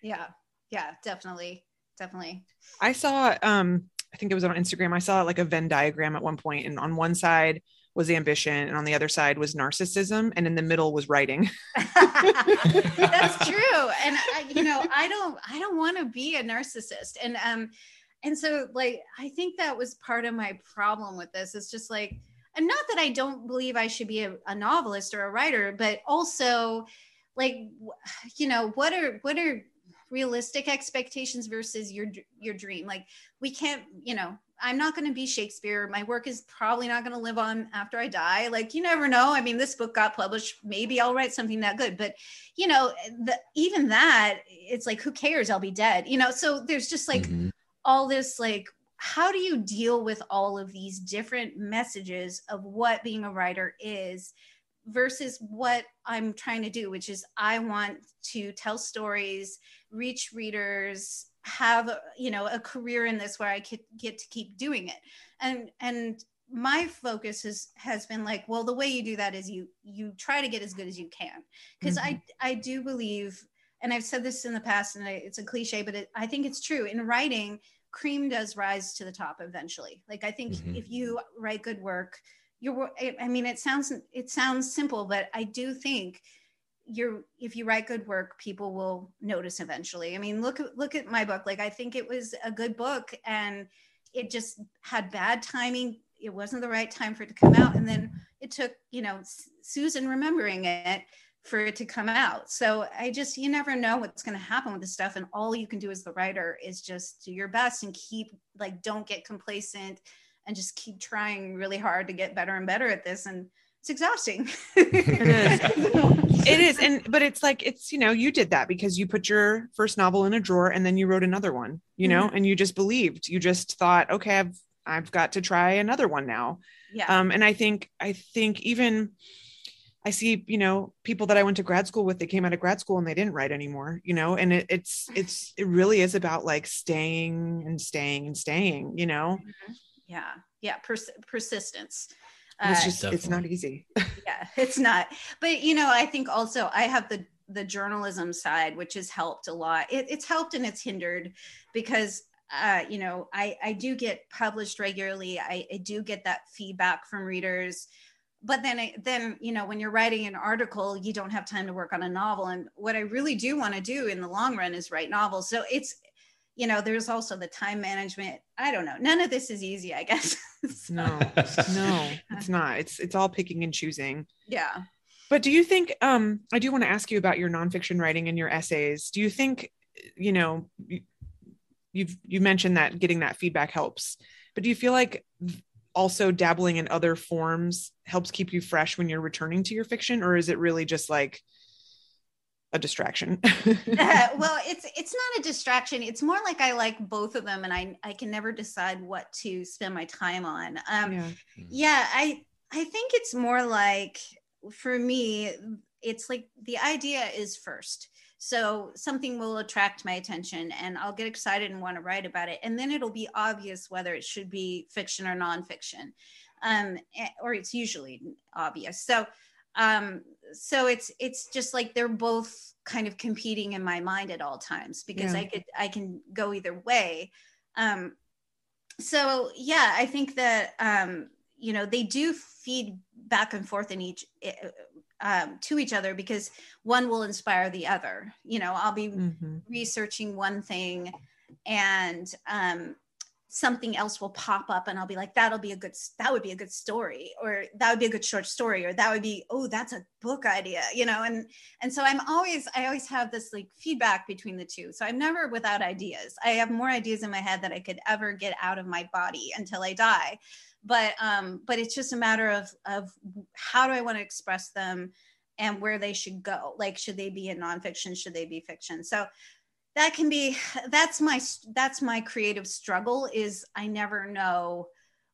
Yeah. Yeah, definitely. Definitely. I saw um I think it was on Instagram. I saw like a Venn diagram at one point and on one side was ambition and on the other side was narcissism and in the middle was writing. That's true. And I, you know, I don't I don't want to be a narcissist. And um and so like I think that was part of my problem with this. It's just like and not that I don't believe I should be a, a novelist or a writer, but also like you know, what are what are realistic expectations versus your your dream? Like we can't, you know, I'm not going to be Shakespeare. My work is probably not going to live on after I die. Like you never know. I mean, this book got published. Maybe I'll write something that good, but you know, the, even that, it's like, who cares? I'll be dead. You know, so there's just like Mhm. all this like how do you deal with all of these different messages of what being a writer is versus what I'm trying to do, which is I want to tell stories, reach readers, have you know a career in this where I could get to keep doing it. And and my focus has has been like, well, the way you do that is you you try to get as good as you can. Because I I do believe, and I've said this in the past, and I, it's a cliche, but it, I think it's true. In writing, cream does rise to the top eventually. Like I think Mhm. if you write good work, you're. I mean, it sounds it sounds simple, but I do think you're if you write good work people will notice eventually. I mean look look at my book. Like i think it was a good book and it just had bad timing. It wasn't the right time for it to come out. And then it took you know susan remembering it for it to come out. So i just you never know what's going to happen with this stuff. And all you can do as the writer is just do your best and keep like don't get complacent and just keep trying really hard to get better and better at this. And it's exhausting It It is. And but it's like it's you know, you did that because you put your first novel in a drawer and then you wrote another one, you know, and you just believed. You just thought, okay, I've I've got to try another one now. yeah Um, and I think I think even I see, you know, people that I went to grad school with, they came out of grad school and they didn't write anymore, you know, and it, it's it's it really is about like staying and staying and staying, you know. yeah yeah pers- persistence it's Uh, just it's not easy. yeah it's not. But you know i think also i have the the journalism side which has helped a lot. It, it's helped and it's hindered because uh, you know i i do get published regularly. I, I do get that feedback from readers. But then I, then you know when you're writing an article you don't have time to work on a novel. And what i really do want to do in the long run is write novels. So it's you know there's also the time management i don't know none of this is easy i guess No, no, it's not. It's it's all picking and choosing. yeah But do you think um I do want to ask you about your nonfiction writing and your essays. Do you think you know you, you've you mentioned that getting that feedback helps, but do you feel like also dabbling in other forms helps keep you fresh when you're returning to your fiction, or is it really just like a distraction? Uh, well it's it's not a distraction. It's more like i like both of them and i i can never decide what to spend my time on. Um yeah. yeah i i think it's more like for me it's like the idea is first. So something will attract my attention and i'll get excited and want to write about it. And then it'll be obvious whether it should be fiction or nonfiction. Um eh, or it's usually obvious. So um so it's it's just like they're both kind of competing in my mind at all times because Yeah. i could i can go either way um so yeah i think that um you know they do feed back and forth in each uh, um, to each other because one will inspire the other you know i'll be Mhm. researching one thing and um something else will pop up and i'll be like that'll be a good that would be a good story or that would be a good short story or that would be oh that's a book idea you know? And and so i'm always i always have this like feedback between the two. So i'm never without ideas. I have more ideas in my head that i could ever get out of my body until i die. But um but it's just a matter of of how do i want to express them and where they should go? Like should they be in nonfiction? Should they be fiction? So that can be that's my that's my creative struggle is i never know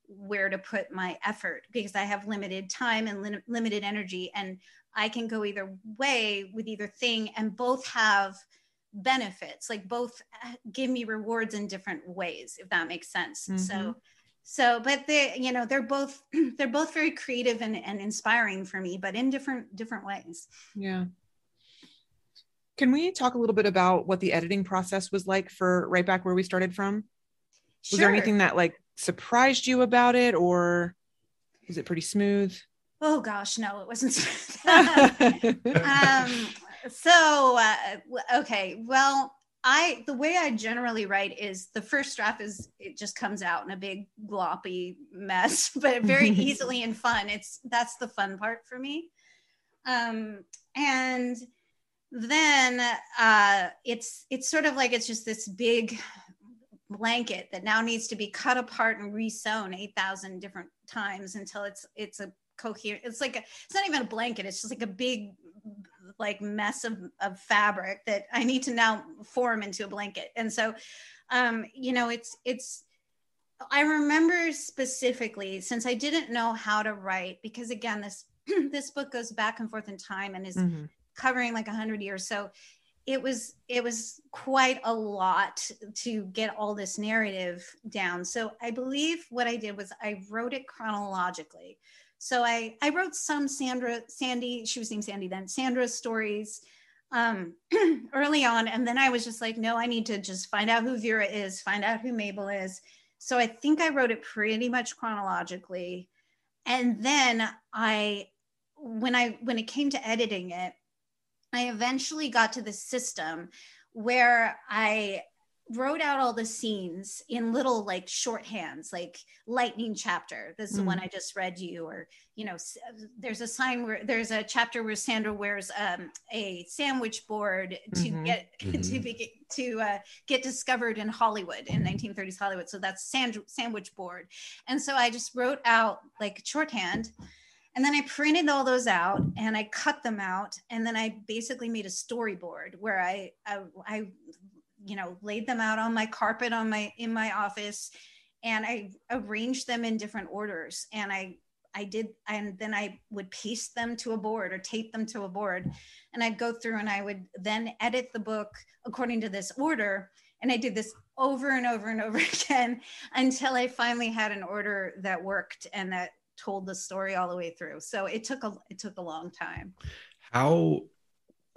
where to put my effort because i have limited time and lim- limited energy and i can go either way with either thing and both have benefits like both uh, give me rewards in different ways if that makes sense Mhm. so so but they you know they're both they're both very creative and, and inspiring for me but in different different ways Yeah. Can we talk a little bit about what the editing process was like for right back where we started from? Was there anything that like surprised you about it or was it pretty smooth? oh gosh no it wasn't um so uh, okay well i the way i generally write is the first draft is it just comes out in a big gloppy mess but very easily and fun it's that's the fun part for me um and then uh it's it's sort of like it's just this big blanket that now needs to be cut apart and resewn 8000 different times until it's it's a coherent it's like a, it's not even a blanket it's just like a big like mess of, of fabric that i need to now form into a blanket and so um you know it's it's i remember specifically since i didn't know how to write because again this this book goes back and forth in time and is Mhm. Covering like 100 years. So it was it was quite a lot to get all this narrative down. So i believe what i did was i wrote it chronologically. So i i wrote some sandra sandy she was named sandy then sandra's stories um early on. And then i was just like no i need to just find out who vera is find out who mabel is. So i think i wrote it pretty much chronologically. And then i when i when it came to editing it I eventually got to the system where I wrote out all the scenes in little like shorthands, like lightning chapter. This is the one Mm. I just read you, or you know, there's a sign where there's a chapter where Sandra wears um, a sandwich board to Mhm. get to Mhm. be, to uh, get discovered in Hollywood in 1930s Hollywood. So that's sand, sandwich board, and so I just wrote out like shorthand. And then I printed all those out and I cut them out. And then I basically made a storyboard where I, I, I, you know, laid them out on my carpet on my, in my office and I arranged them in different orders. And I, I did, and then I would paste them to a board or tape them to a board. And I'd go through and I would then edit the book according to this order. And I did this over and over and over again until I finally had an order that worked and that told the story all the way through. So it took a it took a long time. how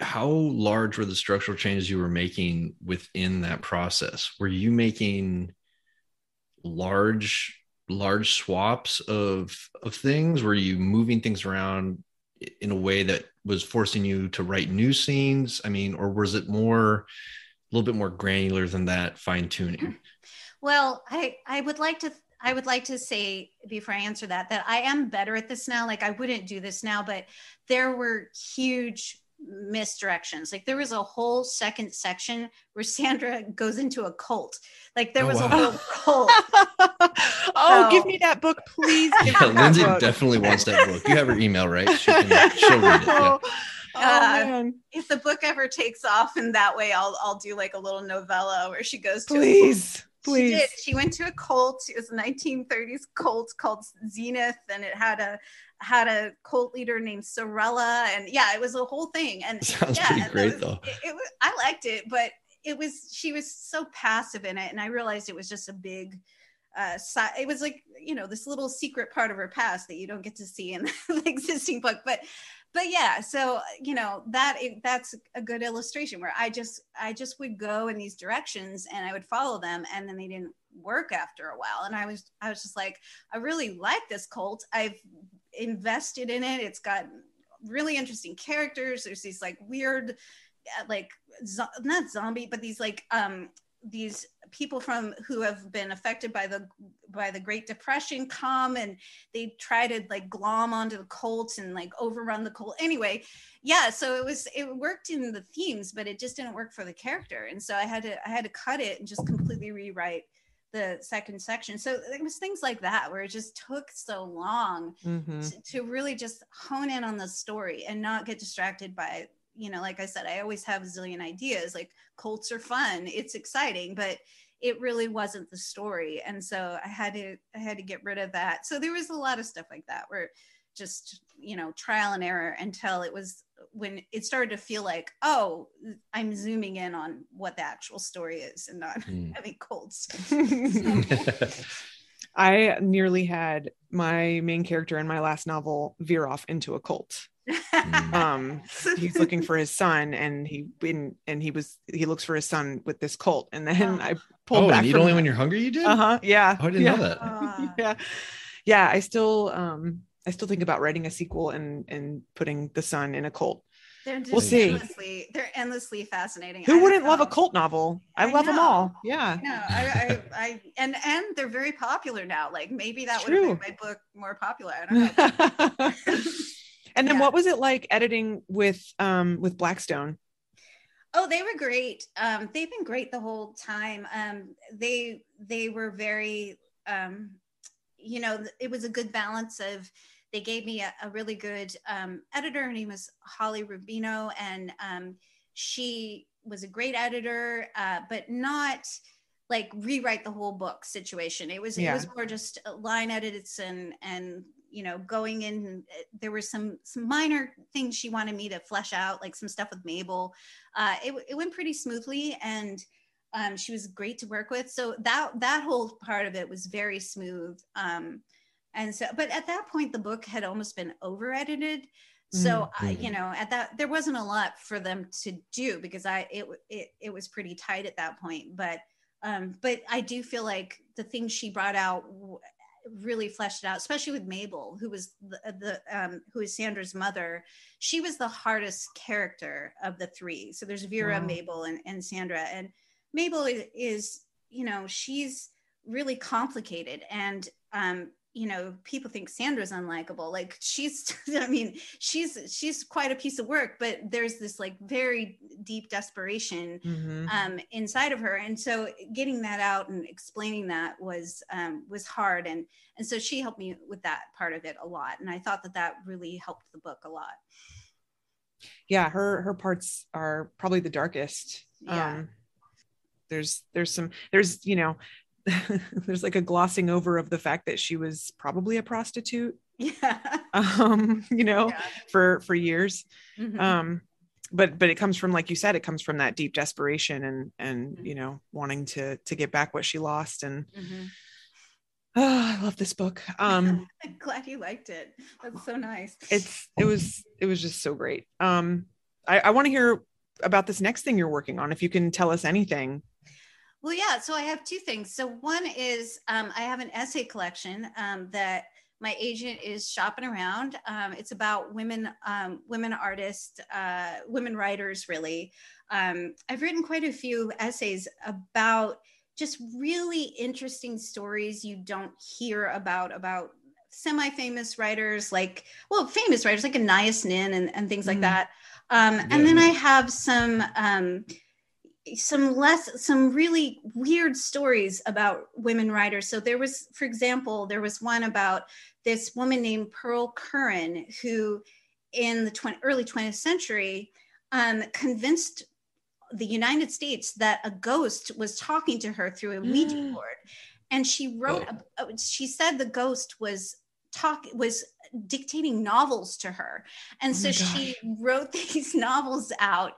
how large were the structural changes you were making within that process were you making large large swaps of of things were you moving things around in a way that was forcing you to write new scenes i mean or was it more a little bit more granular than that fine tuning Well, I I would like to I would like to say before I answer that that I am better at this now. Like I wouldn't do this now, but there were huge misdirections. Like there was a whole second section where Sandra goes into a cult. Like there Oh, was wow. a whole cult. Oh, So- give me that book, please. Give yeah lindsay book. definitely wants that book you have her email right she can, she'll read it yeah. Uh, if the book ever takes off in that way, I'll I'll do like a little novella where she goes to a Please, cult. Please. She did. She went to a cult. It was a 1930s cult called Zenith, and it had a had a cult leader named Sorella, and yeah, it was a whole thing. And Sounds yeah, pretty great, was- though. It, it was, I liked it, but it was she was so passive in it, and I realized it was just a big. Uh, it was like you know this little secret part of her past that you don't get to see in the existing book, but but yeah so you know that that's a good illustration where i just i just would go in these directions and i would follow them and then they didn't work after a while. And i was i was just like i really like this cult. I've invested in it. It's got really interesting characters. There's these like weird uh, like zo- not zombie but these like um these people from who have been affected by the by the great depression come and they try to like glom onto the cult and like overrun the cult. Anyway yeah so it was it worked in the themes but it just didn't work for the character. And so i had to i had to cut it and just completely rewrite the second section. So it was things like that where it just took so long Mhm. to, to really just hone in on the story and not get distracted by you know like i said i always have a zillion ideas like cults are fun it's exciting but it really wasn't the story and so i had to i had to get rid of that so there was a lot of stuff like that where just you know trial and error until it was when it started to feel like oh i'm zooming in on what the actual story is and not Hmm. having colds I nearly had my main character in my last novel veer off into a cult. um he's looking for his son and he in and he was he looks for his son with this cult and then I pulled Oh, back and you only that. when you're hungry you did? Uh-huh. Yeah. Oh, I didn't yeah. know that. Ah. yeah. Yeah. I still um I still think about writing a sequel and and putting the son in a cult. They're We'll see. endlessly they're endlessly fascinating Who don't wouldn't love a cult novel? I, I love them all. Yeah. no I, I i and and they're very popular now like maybe that It's would have true. made my book more popular i don't know and then Yeah. what was it like editing with um with Blackstone? Oh, they were great. Um, they've been great the whole time. Um, they they were very, um, you know, it was a good balance of. They gave me a, a really good um, editor. Her name was Holly Rubino, and um, she was a great editor, uh, but not like rewrite the whole book situation. It was it was more just line edits and and you know going in. There were some some minor things she wanted me to flesh out, like some stuff with Mabel uh, it, it went pretty smoothly and um, she was great to work with so that that whole part of it was very smooth um, and so but at that point the book had almost been over edited. So I, you know at that there wasn't a lot for them to do because i it, it it was pretty tight at that point. But um but i do feel like the things she brought out really fleshed it out especially with mabel who was the, the um who is sandra's mother. She was the hardest character of the three. So there's vera Wow. mabel and, and sandra. And mabel is, is you know she's really complicated. And um you know people think sandra's unlikable like she's i mean she's she's quite a piece of work but there's this like very deep desperation Mhm. um, inside of her. And so getting that out and explaining that was um, was hard. And and so she helped me with that part of it a lot. And i thought that that really helped the book a lot. Yeah her her parts are probably the darkest. Yeah. um there's there's some there's you know there's like a glossing over of the fact that she was probably a prostitute yeah um you know Yeah. for for years Mhm. um but but it comes from like you said it comes from that deep desperation and and Mhm. you know wanting to to get back what she lost and Mhm. oh, i love this book um i'm glad you liked it that's so nice it's it was it was just so great um i i want to hear about this next thing you're working on if you can tell us anything Well, yeah. So I have two things. So one is um, I have an essay collection um, that my agent is shopping around. Um, it's about women, um, women artists, uh, women writers. Really, um, I've written quite a few essays about just really interesting stories you don't hear about about semi-famous writers like well famous writers like Anais Nin and, and things like Mhm. that um, and then I have some um, some less some really weird stories about women writers. So there was for example there was one about this woman named pearl curran who in the 20, early 20th century um, convinced the united states that a ghost was talking to her through a ouija board. And she wrote a, a- she said the ghost was talk was dictating novels to her. And Oh so she wrote these novels out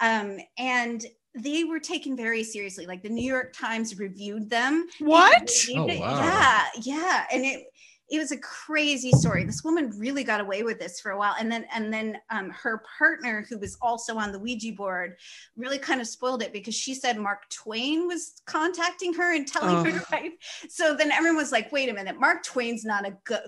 um, and they were taken very seriously. Like the New York Times reviewed them. What? Oh, wow. Yeah, yeah, and it it was a crazy story. This woman really got away with this for a while, and then and then um, her partner, who was also on the Ouija board, really kind of spoiled it because she said Mark Twain was contacting her and telling her Oh. to write. So then everyone was like, "Wait a minute, Mark Twain's not a good.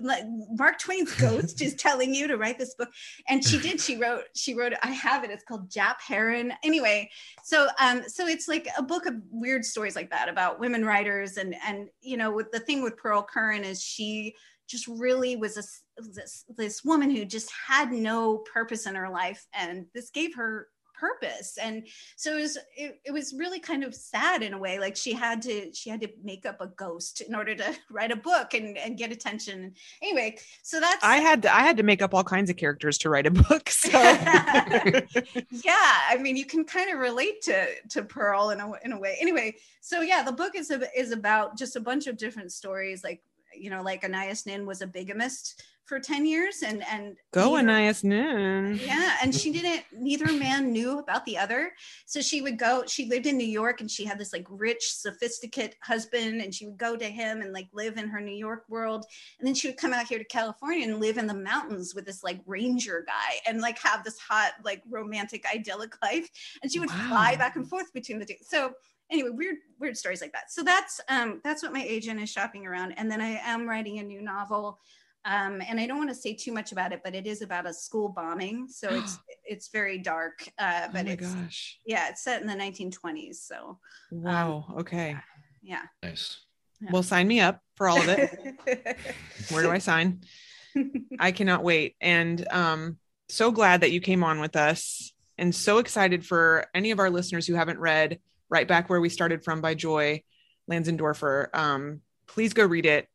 Mark Twain's ghost is telling you to write this book." And she did. She wrote. She wrote. I have it. It's called Jap Herron. Anyway, so um, so it's like a book of weird stories like that about women writers and and you know, with the thing with Pearl Curran is she just really was a, this, this woman who just had no purpose in her life and this gave her purpose. And so it was it, it was really kind of sad in a way like she had to she had to make up a ghost in order to write a book and, and get attention. Anyway so that's I had to, I had to make up all kinds of characters to write a book. So. Yeah i mean you can kind of relate to to pearl in a, in a way. Anyway so yeah the book is a, is about just a bunch of different stories like you know like anais nin was a bigamist for 10 years and and Go neither- Anais Nin. yeah and she didn't neither man knew about the other. So she would go she lived in new york and she had this like rich sophisticated husband and she would go to him and like live in her new york world. And then she would come out here to california and live in the mountains with this like ranger guy and like have this hot like romantic idyllic life. And she would fly back and forth between the two. So anyway weird weird stories like that so that's um that's what my agent is shopping around and then i am writing a new novel um, and I don't want to say too much about it, but it is about a school bombing, so it's it's very dark. Uh, but oh my it's gosh. yeah, it's set in the 1920s. So Wow. okay. yeah, Nice. Well, sign me up for all of it. Where do I sign? I cannot wait. And um, so glad that you came on with us and so excited for any of our listeners who haven't read Right Back Where We Started From by Joy Lanzendorfer. Um, please go read it.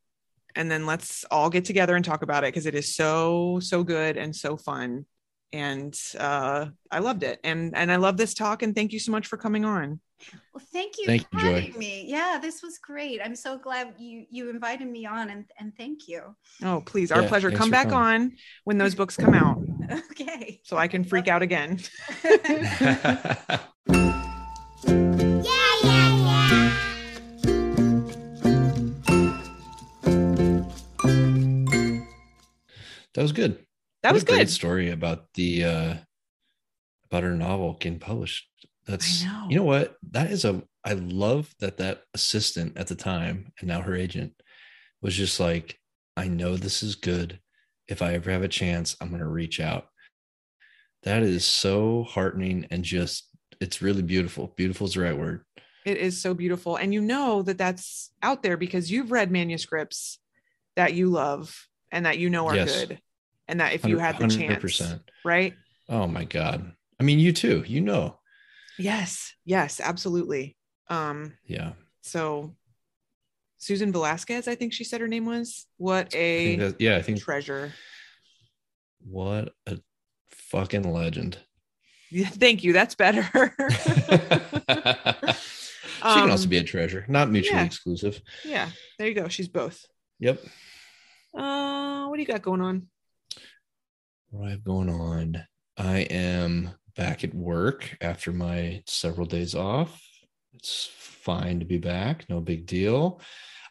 And then let's all get together and talk about it because it is so, so good and so fun. And uh, I loved it. And and I love this talk. And thank you so much for coming on. well, thank you Thank for you, Joy. having me. Yeah, this was great. I'm so glad you you invited me on, and and thank you. Oh, please, our Yeah, pleasure. Come back coming. on when those books come out Okay. so I can freak out again. That was good. That What was a great good. story about the uh about her novel getting published. That's know. you know what that is a I love that that assistant at the time and now her agent was just like I know this is good. If I ever have a chance, I'm going to reach out. That is so heartening and just it's really beautiful. Beautiful is the right word. It is so beautiful. And you know that that's out there because you've read manuscripts that you love and that you know are Yes. good. And that if you had the chance, 100%. right? Oh my god. I mean, you too. You know. Yes. Yes, absolutely. Um, Yeah. so Susan Velazquez, I think she said her name was. What I a that, yeah, I think treasure. what a fucking legend. Thank you. That's better. she can also Um, be a treasure, not mutually yeah. exclusive. yeah, there you go. She's both. Yep. Uh, what do you got going on? What do I have going on? I am back at work after my several days off. It's fine to be back, no big deal.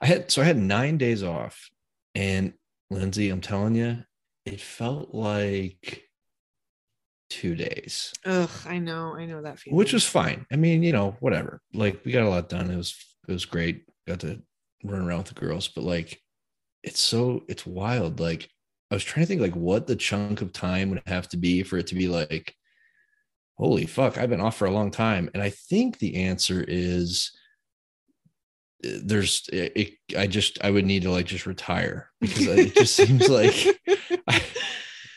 I had so I had nine days off, and Lindsay, I'm telling you, it felt like two days. Ugh, I know, I know that feeling. which was fine. I mean, you know, whatever. Like we got a lot done. It was it was great. Got to run around with the girls, but like it's so it's wild. Like I was trying to think like what the chunk of time would have to be for it to be like, holy fuck, I've been off for a long time. And I think the answer is uh, there's it, it- I just I would need to like just retire because it just seems like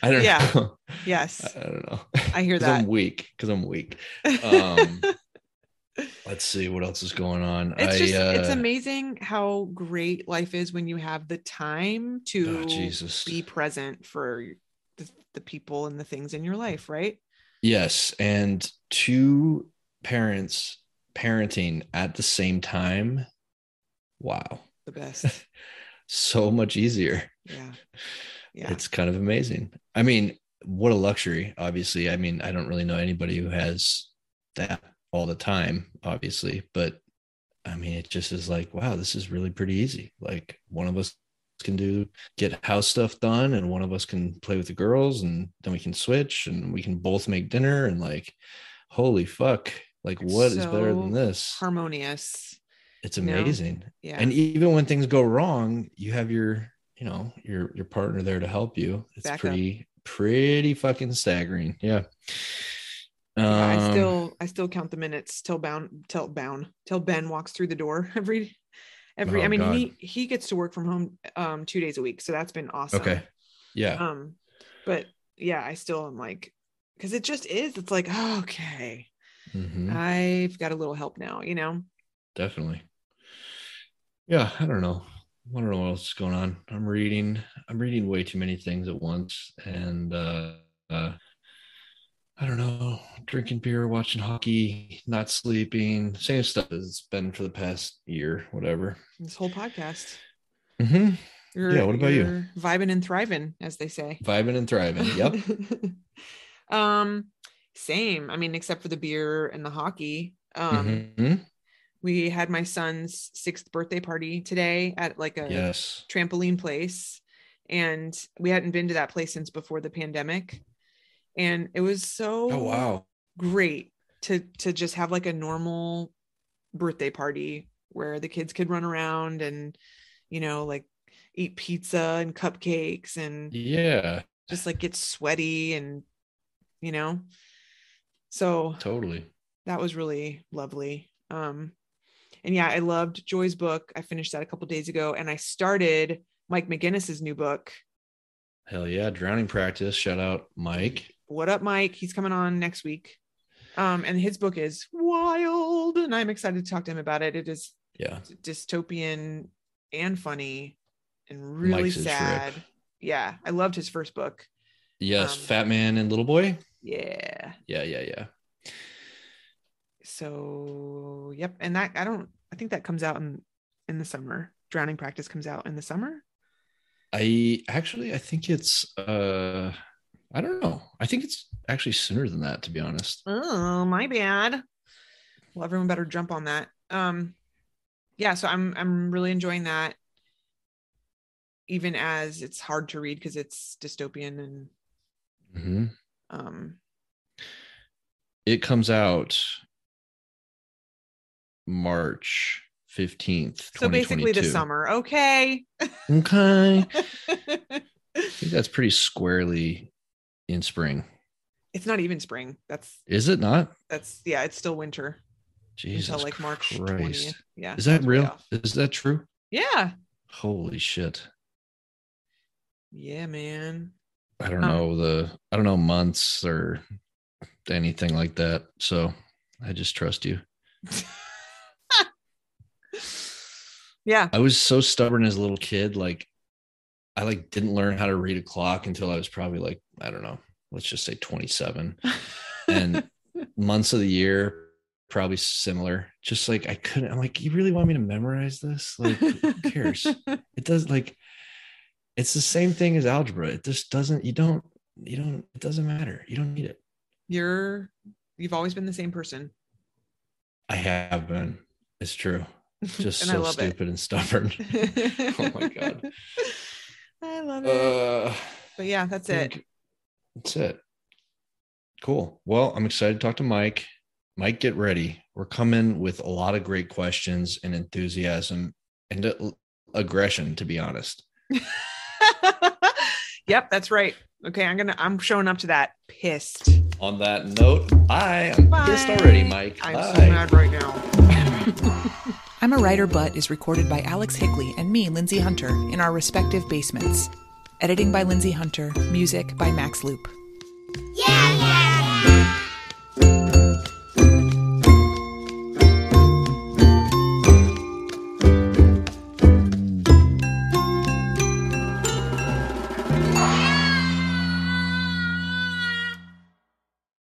I, don't Yeah. know. Yes, I don't know. I hear that. I'm weak. Because I'm weak. Um, let's see what else is going on. it's I, just it's uh, amazing how great life is when you have the time to Oh, be present for the, the people and the things in your life, right? Yes, and two parents parenting at the same time. Wow, The best. so much easier. Yeah. Yeah. It's kind of amazing. I mean, what a luxury. Obviously, I mean, I don't really know anybody who has that all the time, obviously, but I mean, it just is like, wow, this is really pretty easy. Like one of us can do get house stuff done, and one of us can play with the girls, and then we can switch, and we can both make dinner, and like, holy fuck, like what is better than this? Harmonious. It's amazing. Yeah. And even when things go wrong, you have your, you know, your your partner there to help you. It's Backup. pretty pretty fucking staggering. Yeah. Yeah, I Um, still I still count the minutes till bound till bound till Ben walks through the door every every Oh, I mean God. he he gets to work from home um 2 days a week so that's been awesome. Okay. Yeah. Um but yeah, I still am like cuz it just is it's like oh, okay. Mhm. I've got a little help now, you know. Definitely. Yeah, I don't know. I don't know what else is going on. I'm reading. I'm reading way too many things at once, and uh, uh, I don't know. Drinking beer, watching hockey, not sleeping. Same stuff as it's been for the past year, whatever. This whole podcast. Mm-hmm. You're, Yeah, what about you? Vibing and thriving, as they say. Vibing and thriving. Yep. um, same. I mean, except for the beer and the hockey. Um, Mhm. We had my son's sixth birthday party today at like a Yes. trampoline place and we hadn't been to that place since before the pandemic and it was so Oh wow. great to to just have like a normal birthday party where the kids could run around and you know like eat pizza and cupcakes and Yeah, just like get sweaty and you know so totally. that was really lovely um and yeah i loved joy's book i finished that a couple days ago and i started mike Meginnis's new book Hell yeah. Drowning practice. Shout out Mike. what up mike he's coming on next week um and his book is wild and i'm excited to talk to him about it it is Yeah. dystopian and funny and really Mike's sad yeah i loved his first book Yes. Um, Fat man and little boy. yeah Yeah, yeah, yeah. So yep and that i don't i think that comes out in in the summer drowning practice comes out in the summer I actually I think it's uh I don't know. I think it's actually sooner than that to be honest. oh my bad well everyone better jump on that um yeah so i'm i'm really enjoying that even as it's hard to read because it's dystopian and Mhm. um It comes out March 15th. so basically the summer okay Okay. I think that's pretty squarely in spring. it's not even spring that's Is it not? that's yeah it's still winter Jesus until like march Christ. 20th yeah Is that real? Is that true? yeah Holy shit. yeah man I don't Um, know the I don't know months or anything like that. So I just trust you. yeah I was so stubborn as a little kid. Like I like didn't learn how to read a clock until I was probably like, I don't know, let's just say 27. And months of the year, probably similar. Just like I couldn't, I'm like, you really want me to memorize this? Like, who cares? It does like it's the same thing as algebra. It just doesn't, you don't, you don't, it doesn't matter. You don't need it. you're you've always been the same person I have been. It's true. Just so love it. stupid and stubborn. oh my god. i love it Uh but yeah that's it That's it. Cool. Well, I'm excited to talk to Mike. Mike, get ready. We're coming with a lot of great questions and enthusiasm and uh, aggression, to be honest. yep that's right okay i'm gonna i'm showing up to that pissed On that note, I am pissed already, Mike. i'm Bye. so mad right now I'm a Writer But is recorded by Alex Higley and me, Lindsay Hunter, in our respective basements. Editing by Lindsay Hunter, music by Max Loop. Yeah,